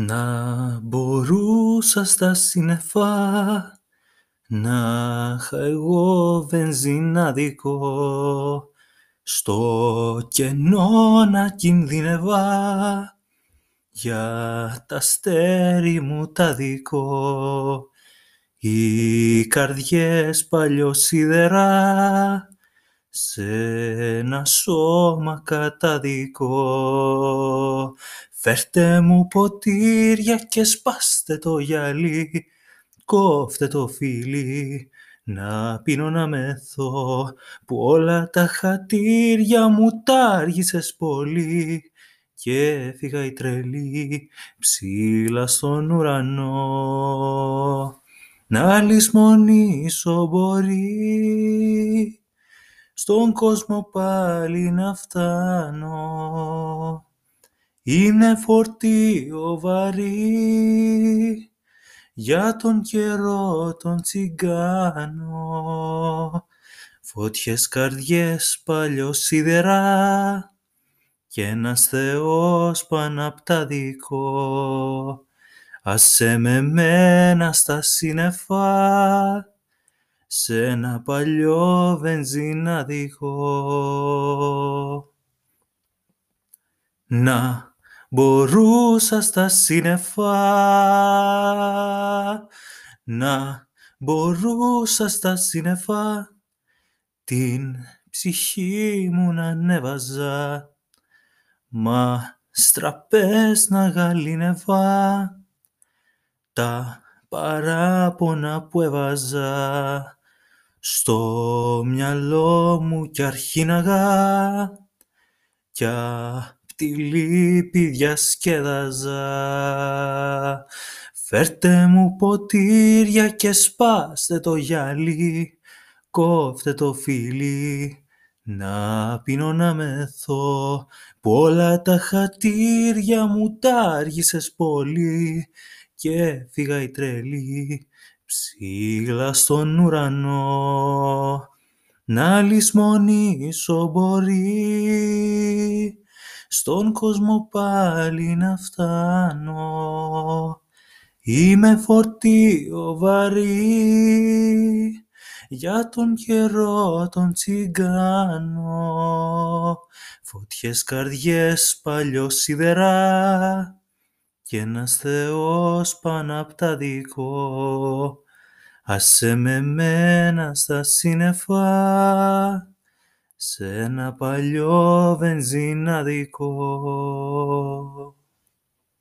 Να μπορούσα στα σύννεφα να είχα εγώ βενζινάδικο στο κενό να κινδυνεύα για τα αστέρι μου τα δικό οι καρδιές παλιοσίδερα σε ένα σώμα καταδικό. Φέρτε μου ποτήρια και σπάστε το γυαλί, κόφτε το φίλι, να πίνω να μεθώ, που όλα τα χατήρια μου τα άργησες πολύ. Και έφυγα η τρελή ψήλα στον ουρανό. Να λησμονήσω μπορεί, στον κόσμο πάλι να φτάνω είναι φορτίο βαρύ για τον καιρό τον τσιγκάνο. Φώτιες καρδιές σιδερά και ένας Θεός πάνω απ' τα δικό. Άσε με μένα στα σύννεφα σε ένα παλιό βενζινάδικο. Να Μπορούσα στα σύννεφα να μπορούσα στα σύννεφα την ψυχή μου να ανέβαζα μα στραπές να γαλήνευα τα παράπονα που έβαζα στο μυαλό μου κι αρχίναγα κι τη λύπη διασκέδαζα. Φέρτε μου ποτήρια και σπάστε το γυαλί, κόφτε το φίλι, να πίνω να μεθώ, που όλα τα χατήρια μου τα άργησες πολύ και φύγα η τρελή ψήλα στον ουρανό. Να λησμονήσω μπορεί στον κόσμο πάλι να φτάνω. Είμαι φορτίο βαρύ για τον καιρό τον τσιγκάνο. Φωτιές καρδιές σιδερά και ένας Θεός πάνω απ' τα δικό. Άσε με μένα στα σύννεφα σε ένα παλιό βενζινάδικο.